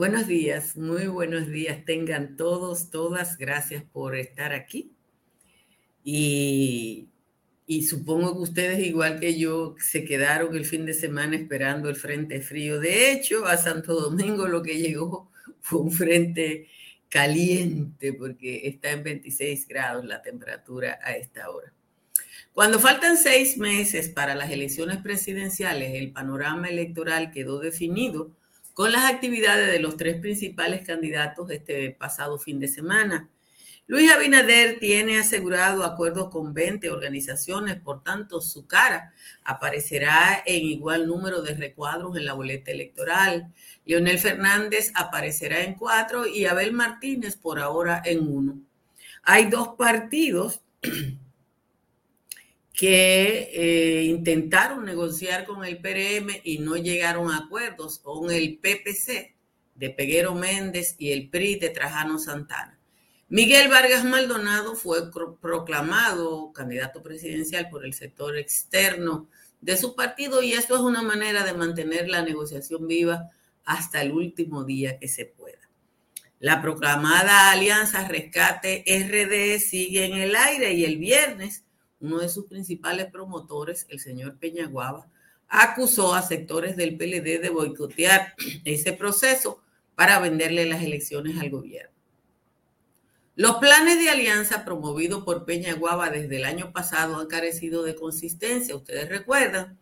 Buenos días, muy buenos días. Tengan todos, todas, gracias por estar aquí. Y, supongo que ustedes, igual que yo, se quedaron el fin de semana esperando el frente frío. De hecho, a Santo Domingo lo que llegó fue un frente caliente porque está en 26 grados la temperatura a esta hora. Cuando faltan seis meses para las elecciones presidenciales, el panorama electoral quedó definido con las actividades de los tres principales candidatos este pasado fin de semana. Luis Abinader tiene asegurado acuerdos con 20 organizaciones, por tanto su cara aparecerá en igual número de recuadros en la boleta electoral. Leonel Fernández aparecerá en cuatro y Abel Martínez por ahora en uno. Hay dos partidos que eh, intentaron negociar con el PRM y no llegaron a acuerdos con el PPC de Peguero Méndez y el PRI de Trajano Santana. Miguel Vargas Maldonado fue proclamado candidato presidencial por el sector externo de su partido y esto es una manera de mantener la negociación viva hasta el último día que se pueda. La proclamada Alianza Rescate RD sigue en el aire y el viernes uno de sus principales promotores, el señor Peñaguaba, acusó a sectores del PLD de boicotear ese proceso para venderle las elecciones al gobierno. Los planes de alianza promovidos por Peñaguaba desde el año pasado han carecido de consistencia. Ustedes recuerdan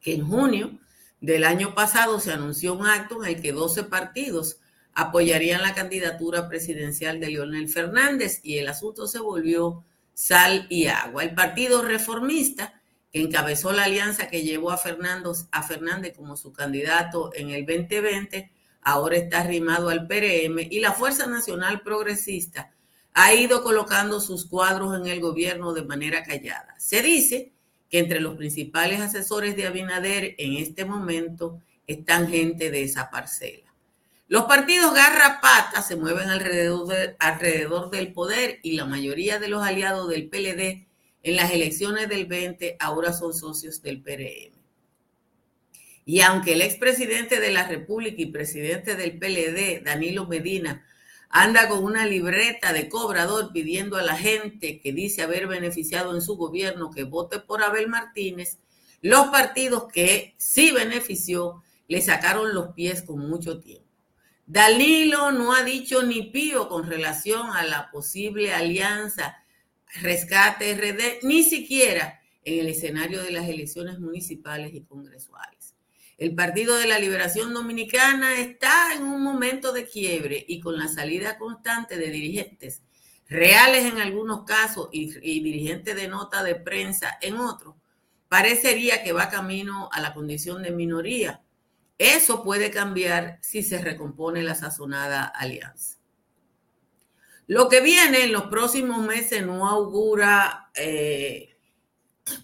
que en junio del año pasado se anunció un acto en el que 12 partidos apoyarían la candidatura presidencial de Leonel Fernández y el asunto se volvió sal y agua. El Partido Reformista, que encabezó la alianza que llevó a, Fernando, a Fernández como su candidato en el 2020, ahora está arrimado al PRM y la Fuerza Nacional Progresista ha ido colocando sus cuadros en el gobierno de manera callada. Se dice que entre los principales asesores de Abinader en este momento están gente de esa parcela. Los partidos garrapata se mueven alrededor, alrededor del poder y la mayoría de los aliados del PLD en las elecciones del 20 ahora son socios del PRM. Y aunque el expresidente de la República y presidente del PLD, Danilo Medina, anda con una libreta de cobrador pidiendo a la gente que dice haber beneficiado en su gobierno que vote por Abel Martínez, los partidos que sí benefició le sacaron los pies con mucho tiempo. Danilo no ha dicho ni pío con relación a la posible alianza Rescate RD, ni siquiera en el escenario de las elecciones municipales y congresuales. El Partido de la Liberación Dominicana está en un momento de quiebre y con la salida constante de dirigentes reales en algunos casos y, y dirigentes de nota de prensa en otros, parecería que va camino a la condición de minoría eso puede cambiar si se recompone la sazonada alianza. Lo que viene en los próximos meses no augura eh,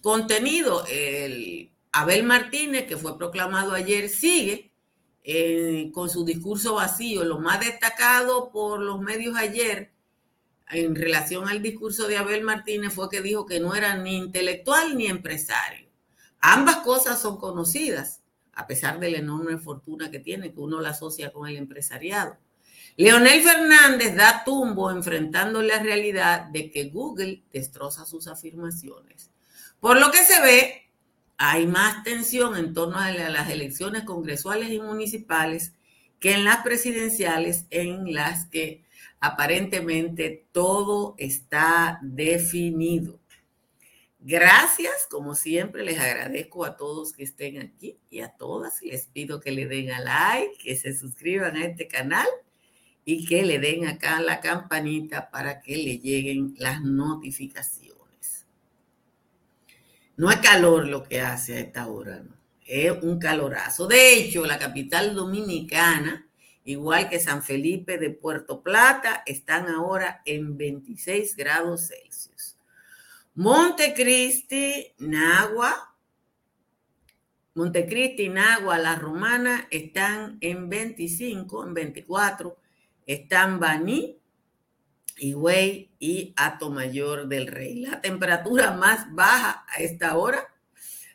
contenido. El Abel Martínez, que fue proclamado ayer, sigue eh, con su discurso vacío. Lo más destacado por los medios ayer en relación al discurso de Abel Martínez fue que dijo que no era ni intelectual ni empresario. Ambas cosas son conocidas a pesar de la enorme fortuna que tiene, que uno la asocia con el empresariado. Leonel Fernández da tumbo enfrentando la realidad de que Google destroza sus afirmaciones. Por lo que se ve, hay más tensión en torno a las elecciones congresuales y municipales que en las presidenciales en las que aparentemente todo está definido. Gracias, como siempre, les agradezco a todos que estén aquí y a todas les pido que le den a like, que se suscriban a este canal y que le den acá la campanita para que le lleguen las notificaciones. No es calor lo que hace a esta hora, ¿no? es un calorazo. De hecho, la capital dominicana, igual que San Felipe de Puerto Plata, están ahora en 26 grados Celsius. Montecristi, Nagua, Montecristi, Nagua, La Romana están en 25, en 24, están Baní, Higüey y Mayor del Rey. La temperatura más baja a esta hora,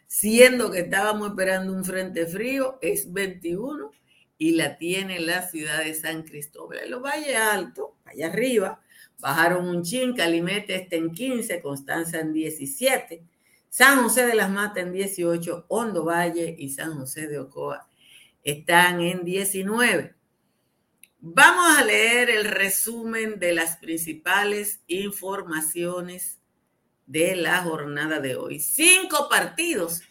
siendo que estábamos esperando un frente frío, es 21 y la tiene la ciudad de San Cristóbal. En los Valles Altos, allá arriba, bajaron un chin, Calimete está en 15, Constanza en 17, San José de las Matas en 18, Hondo Valle y San José de Ocoa están en 19. Vamos a leer el resumen de las principales informaciones de la jornada de hoy. Cinco partidos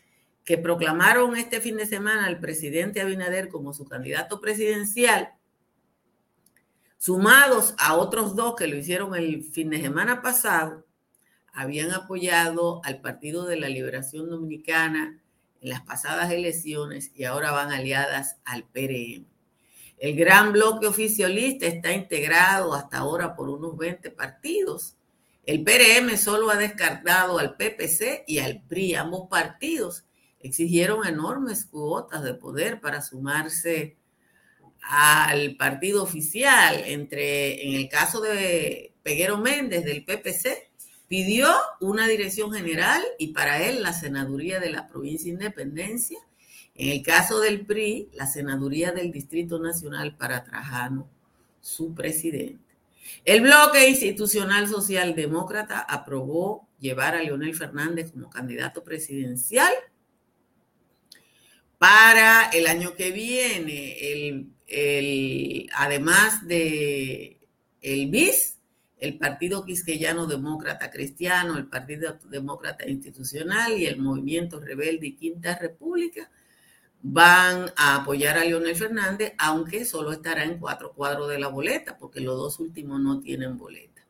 que proclamaron este fin de semana al presidente Abinader como su candidato presidencial, sumados a otros dos que lo hicieron el fin de semana pasado, habían apoyado al Partido de la Liberación Dominicana en las pasadas elecciones y ahora van aliadas al PRM. El gran bloque oficialista está integrado hasta ahora por unos 20 partidos. El PRM solo ha descartado al PPC y al PRI, ambos partidos exigieron enormes cuotas de poder para sumarse al partido oficial. Entre, en el caso de Peguero Méndez del PPC, pidió una dirección general y para él la senaduría de la provincia de Independencia. En el caso del PRI, la senaduría del Distrito Nacional para Trajano, su presidente. El bloque institucional socialdemócrata aprobó llevar a Leonel Fernández como candidato presidencial para el año que viene, el, además de el BIS, el Partido Quisqueyano Demócrata Cristiano, el Partido Demócrata Institucional y el Movimiento Rebelde y Quinta República van a apoyar a Leonel Fernández, aunque solo estará en cuatro cuadros de la boleta, porque los dos últimos no tienen boleta.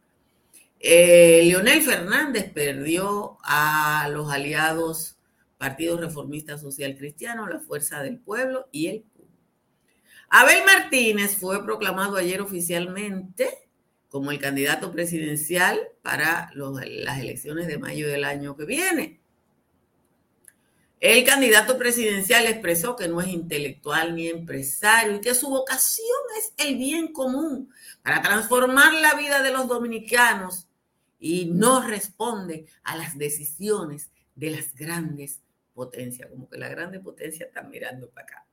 Eh, Leonel Fernández perdió a los aliados Partido Reformista Social Cristiano, la Fuerza del Pueblo y el. Abel Martínez fue proclamado ayer oficialmente como el candidato presidencial para las elecciones de mayo del año que viene. El candidato presidencial expresó que no es intelectual ni empresario y que su vocación es el bien común para transformar la vida de los dominicanos y no responde a las decisiones de las grandes potencia, como que la grande potencia está mirando para acá.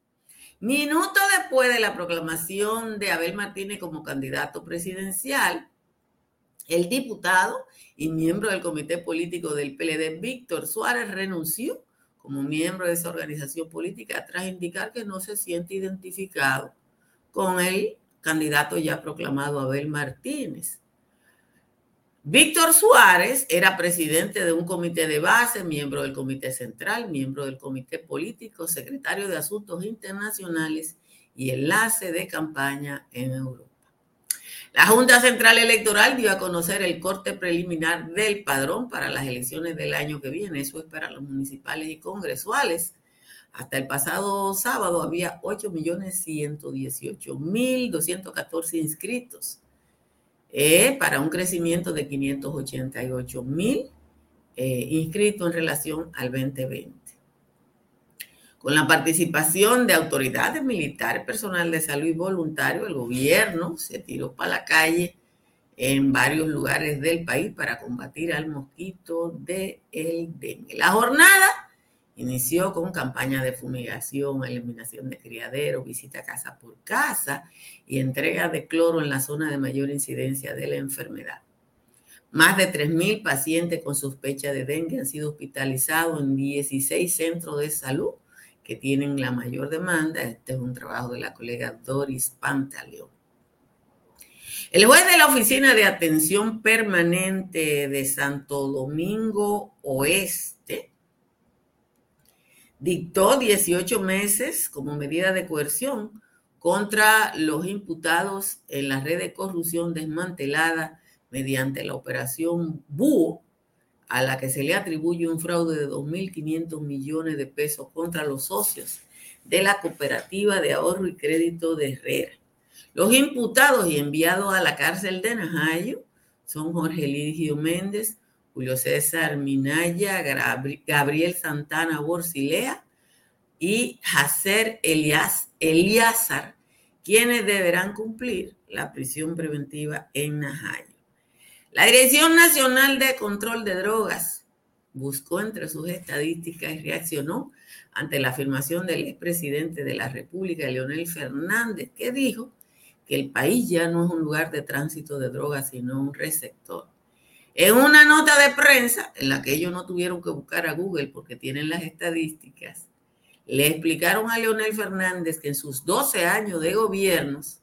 Minuto después de la proclamación de Abel Martínez como candidato presidencial, el diputado y miembro del comité político del PLD, Víctor Suárez, renunció como miembro de esa organización política tras indicar que no se siente identificado con el candidato ya proclamado Abel Martínez. Víctor Suárez era presidente de un comité de base, miembro del comité central, miembro del comité político, secretario de Asuntos Internacionales y enlace de campaña en Europa. La Junta Central Electoral dio a conocer el corte preliminar del padrón para las elecciones del año que viene. Eso es para los municipales y congresuales. Hasta el pasado sábado había 8.118.214 inscritos eh, para un crecimiento de 588 mil eh, inscritos en relación al 2020. Con la participación de autoridades militares, personal de salud y voluntarios, el gobierno se tiró para la calle en varios lugares del país para combatir al mosquito del dengue. La jornada Inició con campaña de fumigación, eliminación de criaderos, visita casa por casa y entrega de cloro en la zona de mayor incidencia de la enfermedad. Más de 3.000 pacientes con sospecha de dengue han sido hospitalizados en 16 centros de salud que tienen la mayor demanda. Este es un trabajo de la colega Doris Pantaleón. El juez de la Oficina de Atención Permanente de Santo Domingo Oeste dictó 18 meses como medida de coerción contra los imputados en la red de corrupción desmantelada mediante la operación Búho, a la que se le atribuye un fraude de 2.500 millones de pesos contra los socios de la cooperativa de ahorro y crédito de Herrera. Los imputados y enviados a la cárcel de Najayo son Jorge Eligio Méndez, Julio César Minaya, Gabriel Santana Borsilea y Hacer Elias, Eliazar, quienes deberán cumplir la prisión preventiva en Najayo. La Dirección Nacional de Control de Drogas buscó entre sus estadísticas y reaccionó ante la afirmación del expresidente de la República, Leonel Fernández, que dijo que el país ya no es un lugar de tránsito de drogas, sino un receptor. En una nota de prensa, en la que ellos no tuvieron que buscar a Google porque tienen las estadísticas, le explicaron a Leonel Fernández que en sus 12 años de gobiernos,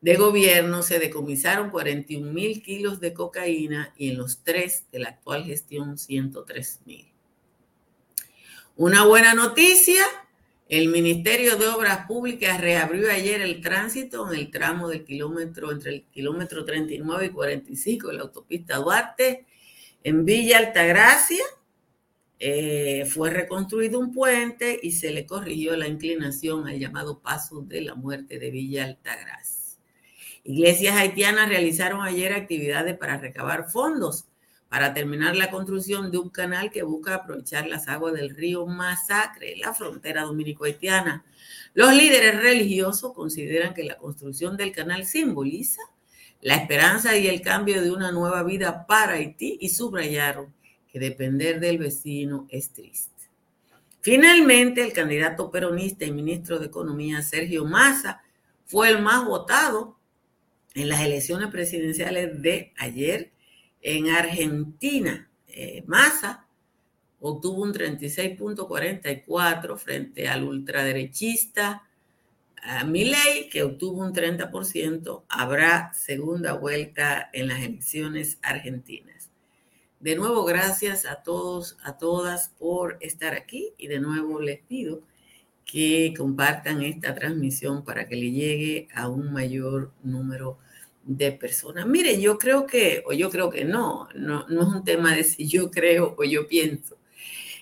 de gobierno se decomisaron 41 mil kilos de cocaína y en los tres de la actual gestión 103 mil. Una buena noticia, el Ministerio de Obras Públicas reabrió ayer el tránsito en el tramo del kilómetro entre el kilómetro 39 y 45 de la autopista Duarte en Villa Altagracia. Eh, fue reconstruido un puente y se le corrigió la inclinación al llamado Paso de la Muerte de Villa Altagracia. Iglesias haitianas realizaron ayer actividades para recabar fondos para terminar la construcción de un canal que busca aprovechar las aguas del río Masacre, la frontera dominico-haitiana. Los líderes religiosos consideran que la construcción del canal simboliza la esperanza y el cambio de una nueva vida para Haití y subrayaron que depender del vecino es triste. Finalmente, el candidato peronista y ministro de Economía, Sergio Massa, fue el más votado en las elecciones presidenciales de ayer en Argentina, eh, Massa obtuvo un 36.44 frente al ultraderechista Milei, que obtuvo un 30%. Habrá segunda vuelta en las elecciones argentinas. De nuevo, gracias a todos, a todas por estar aquí y de nuevo les pido que compartan esta transmisión para que le llegue a un mayor número de personas. Mire, yo creo que, o yo creo que no, no, no es un tema de si yo creo o yo pienso.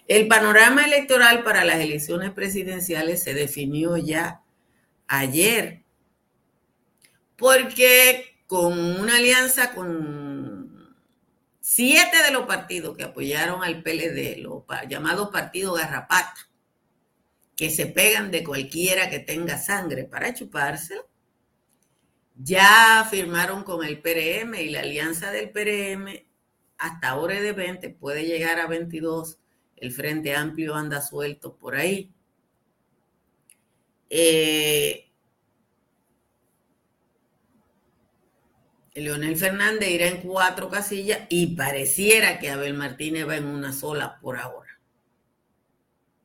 El panorama electoral para las elecciones presidenciales se definió ya ayer, porque con una alianza con siete de los partidos que apoyaron al PLD, los llamados partidos garrapata, que se pegan de cualquiera que tenga sangre para chupárselo, ya firmaron con el PRM y la alianza del PRM hasta ahora de 20 puede llegar a 22. El Frente Amplio anda suelto por ahí. Eh, Leonel Fernández irá en cuatro casillas y pareciera que Abel Martínez va en una sola por ahora.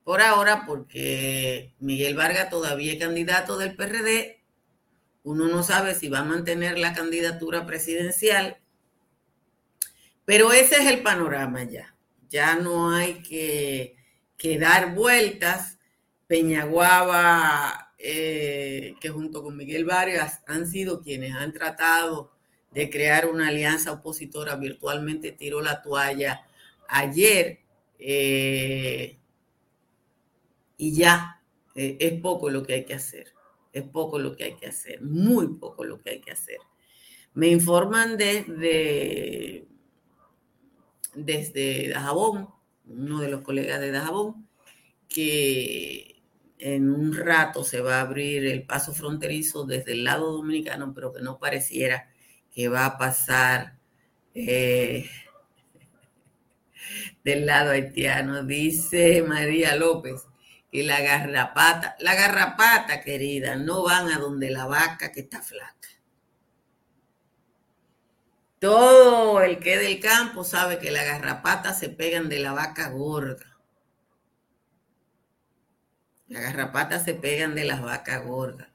Por ahora, porque Miguel Vargas todavía es candidato del PRD uno no sabe si va a mantener la candidatura presidencial, pero ese es el panorama ya. Ya no hay que, dar vueltas. Peñaguaba, eh, que junto con Miguel Vargas han sido quienes han tratado de crear una alianza opositora, virtualmente tiró la toalla ayer. Eh, y ya eh, es poco lo que hay que hacer. Es poco lo que hay que hacer, muy poco lo que hay que hacer. Me informan desde, desde Dajabón, uno de los colegas de Dajabón, que en un rato se va a abrir el paso fronterizo desde el lado dominicano, pero que no pareciera que va a pasar eh, del lado haitiano, dice María López y la garrapata, la garrapata, querida, no van a donde la vaca que está flaca. Todo el que del campo sabe que las garrapatas se pegan de la vaca gorda. Las garrapatas se pegan de las vacas gordas,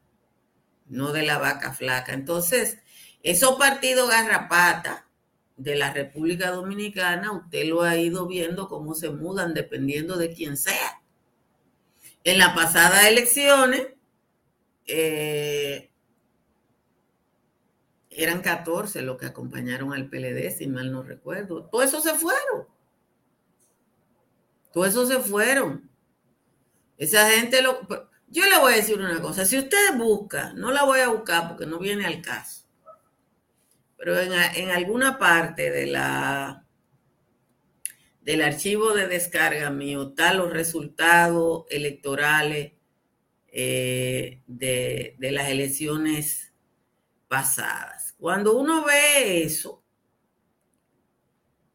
no de la vaca flaca. Entonces, esos partidos garrapata de la República Dominicana, usted lo ha ido viendo cómo se mudan dependiendo de quién sea. En las pasadas elecciones eh, eran 14 los que acompañaron al PLD, si mal no recuerdo. Todo eso se fueron. Todo eso se fueron. Esa gente lo... Yo le voy a decir una cosa, si usted busca, no la voy a buscar porque no viene al caso, pero en, en alguna parte de la del archivo de descarga mío están los resultados electorales eh, de, las elecciones pasadas. Cuando uno ve eso,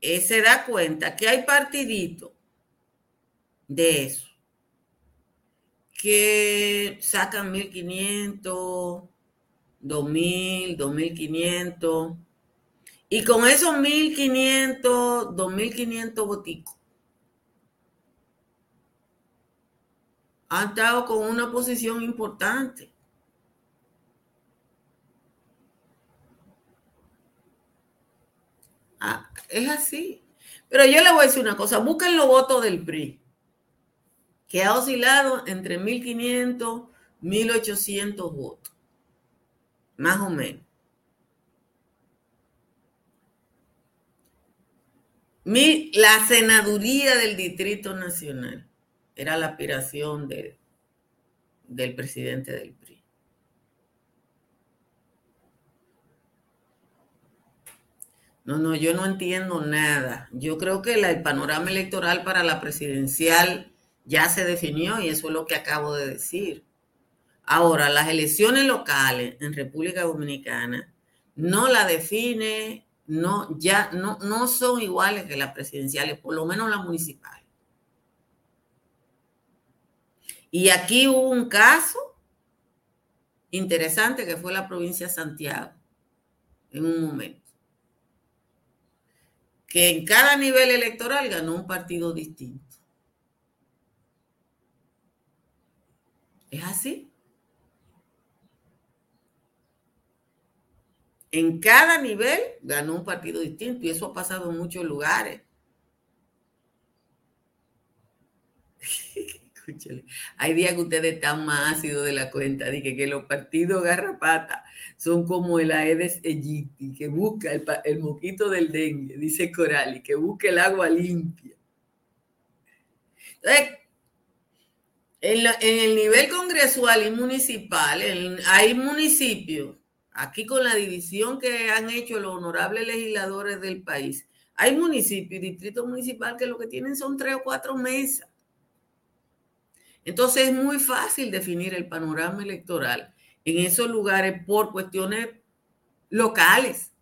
eh, se da cuenta que hay partiditos de eso que sacan 1500, 2000, 2500 y con esos 1500, 2500 boticos han estado con una posición importante. Ah, es así. Pero yo le voy a decir una cosa, busquen los votos del PRI, que ha oscilado entre 1.500, 1.800 votos, más o menos. La senaduría del Distrito Nacional era la aspiración del presidente del PRI. No, no, yo no entiendo nada. Yo creo que el panorama electoral para la presidencial ya se definió y eso es lo que acabo de decir. Ahora, las elecciones locales en República Dominicana no la define, no, ya no, no son iguales que las presidenciales, por lo menos las municipales. Y aquí hubo un caso interesante que fue la provincia de Santiago, en un momento, que en cada nivel electoral ganó un partido distinto. ¿Es así? En cada nivel ganó un partido distinto y eso ha pasado en muchos lugares. Hay días que ustedes están más ácidos de la cuenta, dije que los partidos garrapata son como el Aedes aegypti, que busca el, el moquito del dengue, dice Corali, que busca el agua limpia. Entonces, en, el nivel congresual y municipal, hay municipios, aquí con la división que han hecho los honorables legisladores del país, hay municipios y distritos municipales que lo que tienen son tres o cuatro mesas. Entonces es muy fácil definir el panorama electoral en esos lugares por cuestiones locales.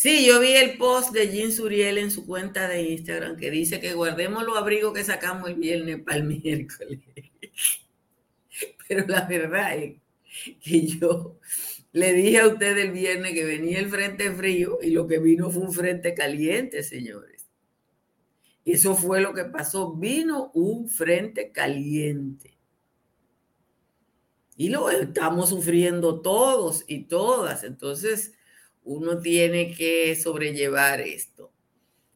Sí, yo vi el post de Jean Suriel en su cuenta de Instagram que dice que guardemos los abrigos que sacamos el viernes para el miércoles. Pero la verdad es que yo le dije a usted el viernes que venía el frente frío y lo que vino fue un frente caliente, señores. Eso fue lo que pasó. Vino un frente caliente. Y lo estamos sufriendo todos y todas. Entonces, uno tiene que sobrellevar esto.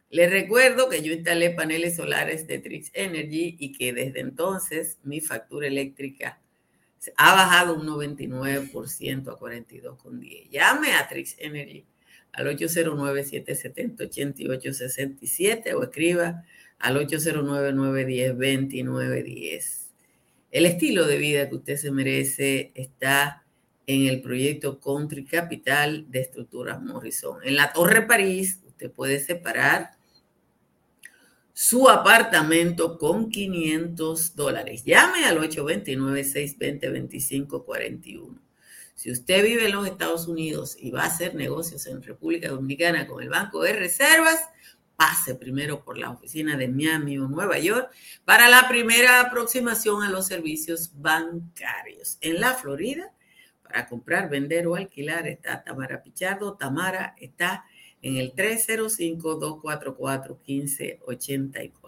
Les recuerdo que yo instalé paneles solares de Trix Energy y que desde entonces mi factura eléctrica ha bajado un 99% a 42,10. Llame a Trix Energy al 809-770-8867 o escriba al 809-910-2910. El estilo de vida que usted se merece está en el proyecto Country Capital de Estructuras Morrison. En la Torre París, usted puede separar su apartamento con 500 dólares. Llame al 829-620-2541. Si usted vive en los Estados Unidos y va a hacer negocios en República Dominicana con el Banco de Reservas, pase primero por la oficina de Miami o Nueva York para la primera aproximación a los servicios bancarios. En la Florida, para comprar, vender o alquilar está Tamara Pichardo. Tamara está en el 305-244-1584.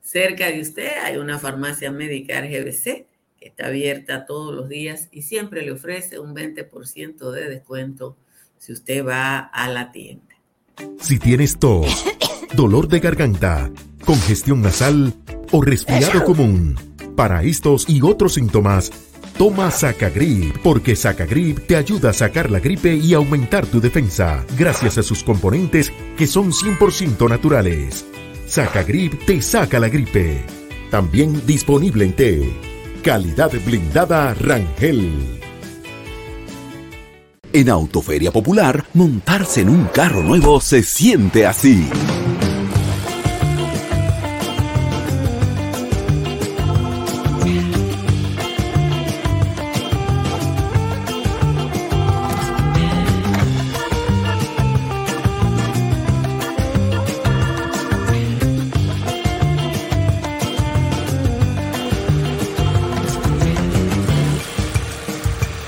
Cerca de usted hay una farmacia médica GBC que está abierta todos los días y siempre le ofrece un 20% de descuento si usted va a la tienda. Si tienes tos, dolor de garganta, congestión nasal o resfriado común, para estos y otros síntomas, Toma Sacagrip, porque Sacagrip te ayuda a sacar la gripe y aumentar tu defensa, gracias a sus componentes que son 100% naturales. Sacagrip te saca la gripe. También disponible en té. Calidad blindada Rangel. En Autoferia Popular, montarse en un carro nuevo se siente así.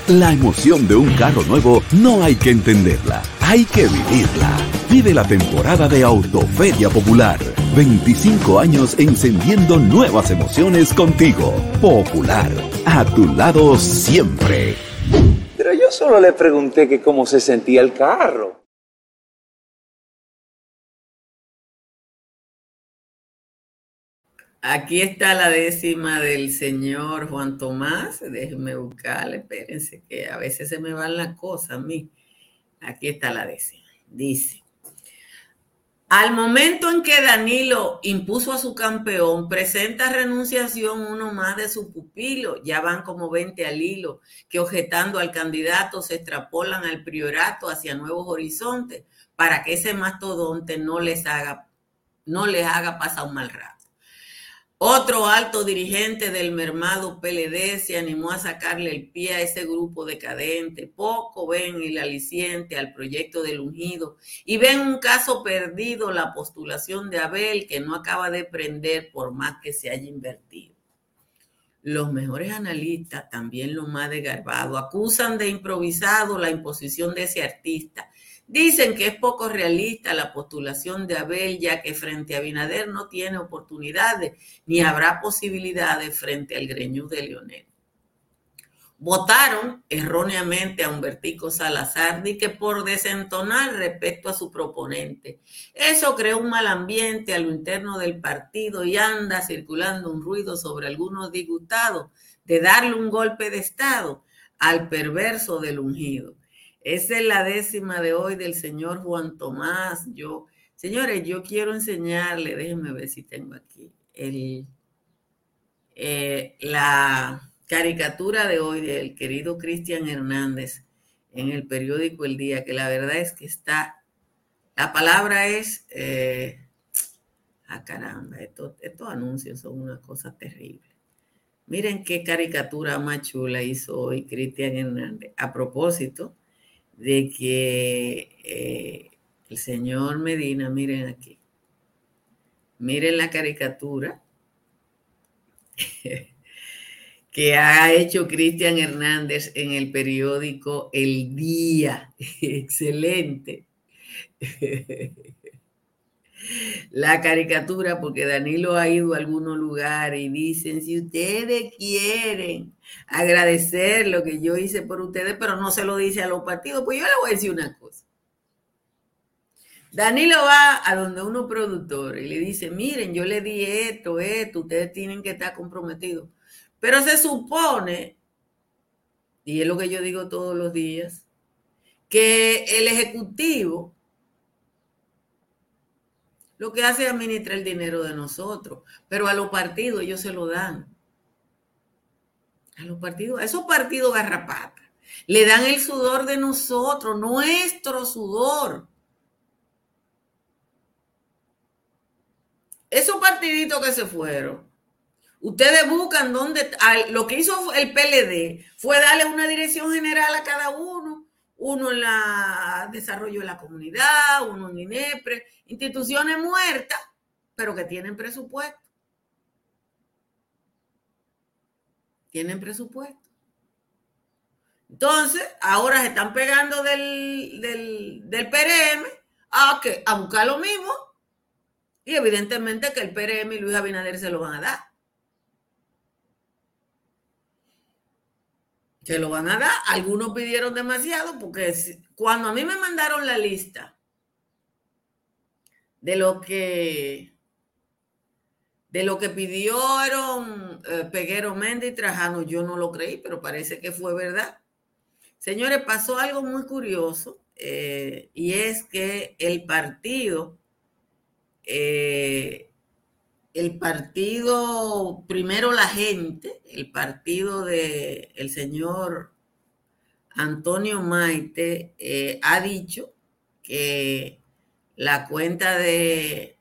La emoción de un carro nuevo no hay que entenderla, hay que vivirla. Vive la temporada de Autoferia Popular. 25 años encendiendo nuevas emociones contigo. Popular, a tu lado siempre. Pero yo solo le pregunté que cómo se sentía el carro. Aquí está la décima del señor Juan Tomás. Déjenme buscarle, espérense que a veces se me van las cosas a mí. Aquí está la décima. Dice, al momento en que Danilo impuso a su campeón, presenta renunciación uno más de su pupilo. Ya van como 20 al hilo, que objetando al candidato se extrapolan al priorato hacia nuevos horizontes para que ese mastodonte no les haga, no les haga pasar un mal rato. Otro alto dirigente del mermado PLD se animó a sacarle el pie a ese grupo decadente. Poco ven el aliciente al proyecto del ungido y ven un caso perdido la postulación de Abel que no acaba de prender por más que se haya invertido. Los mejores analistas, también los más desgarbados, acusan de improvisado la imposición de ese artista Dicen que es poco realista la postulación de Abel, ya que frente a Binader no tiene oportunidades ni habrá posibilidades frente al greñú de Leonel. Votaron erróneamente a Humbertico Salazar y que por desentonar respecto a su proponente. Eso creó un mal ambiente a lo interno del partido y anda circulando un ruido sobre algunos disgustados de darle un golpe de Estado al perverso del ungido. Esa es la décima de hoy del señor Juan Tomás. Yo, señores, yo quiero enseñarle, déjenme ver si tengo aquí el, eh, la caricatura de hoy del querido Cristian Hernández en el periódico El Día, que la verdad es que está, la palabra es, eh, ah caramba, estos, anuncios son una cosa terrible. Miren qué caricatura más chula hizo hoy Cristian Hernández. A propósito, de que eh, el señor Medina, miren aquí, miren la caricatura que ha hecho Cristian Hernández en el periódico El Día. Excelente. La caricatura, porque Danilo ha ido a algunos lugares y dicen, si ustedes quieren agradecer lo que yo hice por ustedes, pero no se lo dice a los partidos. Pues yo le voy a decir una cosa. Danilo va a donde uno productor y le dice, miren, yo le di esto, esto, ustedes tienen que estar comprometidos. Pero se supone, y es lo que yo digo todos los días, que el Ejecutivo lo que hace es administrar el dinero de nosotros, pero a los partidos ellos se lo dan a los partidos, a esos partidos garrapatas, le dan el sudor de nosotros, nuestro sudor. Esos partiditos que se fueron, ustedes buscan dónde, lo que hizo el PLD fue darle una dirección general a cada uno, uno en la desarrollo de la comunidad, uno en INEPRE, instituciones muertas, pero que tienen presupuesto. tienen presupuesto. Entonces, ahora se están pegando del, del, PRM a, a buscar lo mismo. Y evidentemente que el PRM y Luis Abinader se lo van a dar. Se lo van a dar. Algunos pidieron demasiado porque cuando a mí me mandaron la lista de lo que de lo que pidieron eh, Peguero Méndez y Trajano, yo no lo creí, pero parece que fue verdad. Señores, pasó algo muy curioso eh, y es que el partido, eh, el partido, primero la gente, el partido del el señor Antonio Maite ha dicho que la cuenta de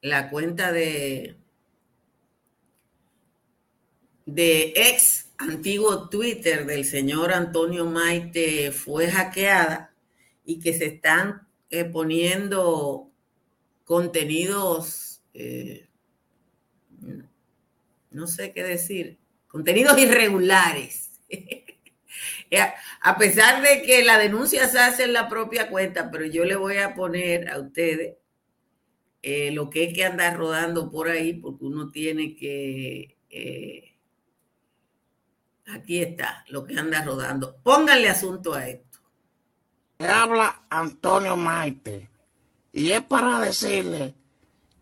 la cuenta de, de ex antiguo Twitter del señor Antonio Maite fue hackeada y que se están eh, poniendo contenidos, eh, no sé qué decir, contenidos irregulares a pesar de que la denuncia se hace en la propia cuenta, pero yo le voy a poner a ustedes eh, lo que es que andar rodando por ahí, porque uno tiene que... Eh, aquí está lo que anda rodando. Pónganle asunto a esto. Habla Antonio Maite. Y es para decirle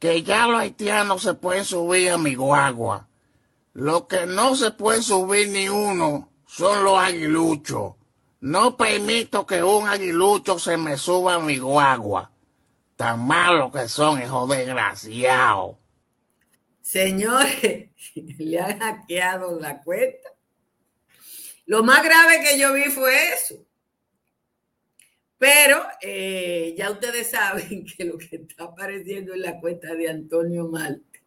que ya los haitianos se pueden subir a mi guagua. Lo que no se puede subir ni uno son los aguiluchos. No permito que un aguilucho se me suba a mi guagua. Tan malos que son, hijos desgraciados. Señores, le han hackeado la cuenta. Lo más grave que yo vi fue eso. Pero eh, ya ustedes saben que lo que está apareciendo en la cuenta de Antonio Malte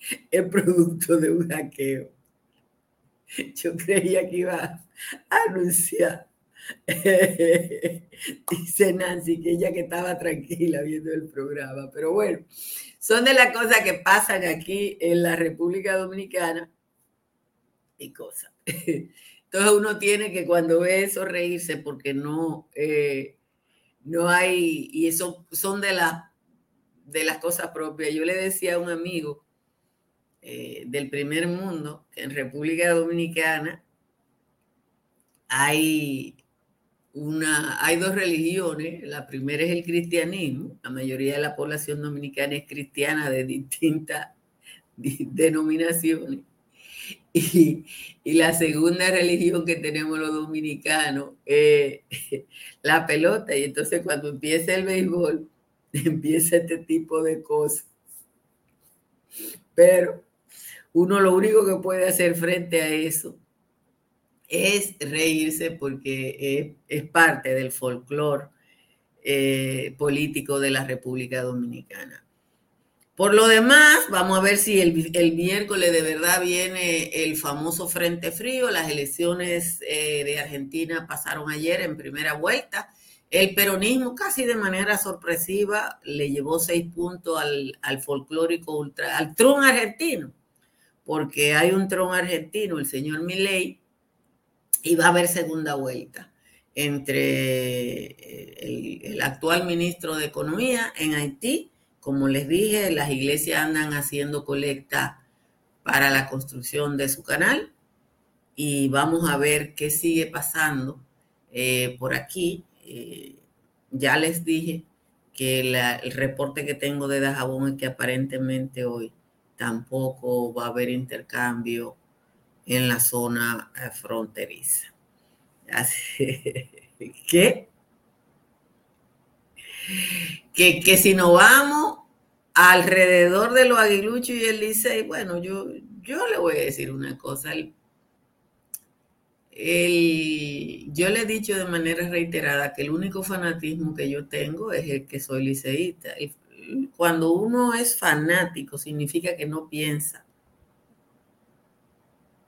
es producto de un hackeo. Yo creía que iba a anunciar. Dice Nancy que ella que estaba tranquila viendo el programa. Pero bueno, son de las cosas que pasan aquí en la República Dominicana y cosas. Entonces uno tiene que cuando ve eso reírse porque no, eh, no hay, y eso son de, de las cosas propias. Yo le decía a un amigo, eh, del primer mundo, que en República Dominicana hay, una, hay dos religiones. La primera es el cristianismo. La mayoría de la población dominicana es cristiana de distintas denominaciones. Y, la segunda religión que tenemos los dominicanos es la pelota. Y entonces cuando empieza el béisbol, empieza este tipo de cosas. Pero uno lo único que puede hacer frente a eso es reírse porque es, parte del folclore eh, político de la República Dominicana. Por lo demás, vamos a ver si el, el, miércoles de verdad viene el famoso Frente Frío. Las elecciones eh, de Argentina pasaron ayer en primera vuelta. El peronismo casi de manera sorpresiva le llevó seis puntos al, al folclórico ultra, al Trump argentino porque hay un tron argentino, el señor Milei, y va a haber segunda vuelta entre eh, el, actual ministro de Economía en Haití. Como les dije, las iglesias andan haciendo colecta para la construcción de su canal y vamos a ver qué sigue pasando eh, por aquí. Eh, ya les dije que el reporte que tengo de Dajabón es que aparentemente hoy tampoco va a haber intercambio en la zona eh, fronteriza. ¿Qué? Que, que si nos vamos alrededor de los aguiluchos y el Licey, bueno, yo, yo le voy a decir una cosa. yo le he dicho de manera reiterada que el único fanatismo que yo tengo es el que soy liceísta cuando uno es fanático significa que no piensa.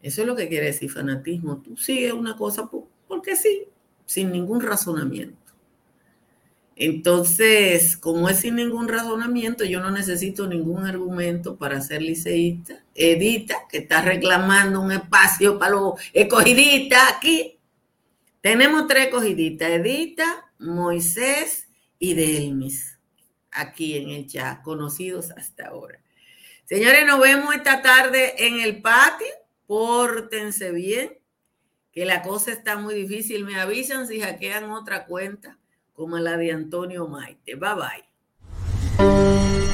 Eso es lo que quiere decir fanatismo. Tú sigues una cosa porque sí, sin ningún razonamiento. Entonces, como es sin ningún razonamiento, yo no necesito ningún argumento para ser liceísta. Edita, que está reclamando un espacio para los escogidistas aquí. Tenemos tres escogiditas, Edita, Moisés y Delmis aquí en el chat, conocidos hasta ahora. Señores, nos vemos esta tarde en el patio. Pórtense bien, que la cosa está muy difícil. Me avisan si hackean otra cuenta como la de Antonio Maite. Bye bye.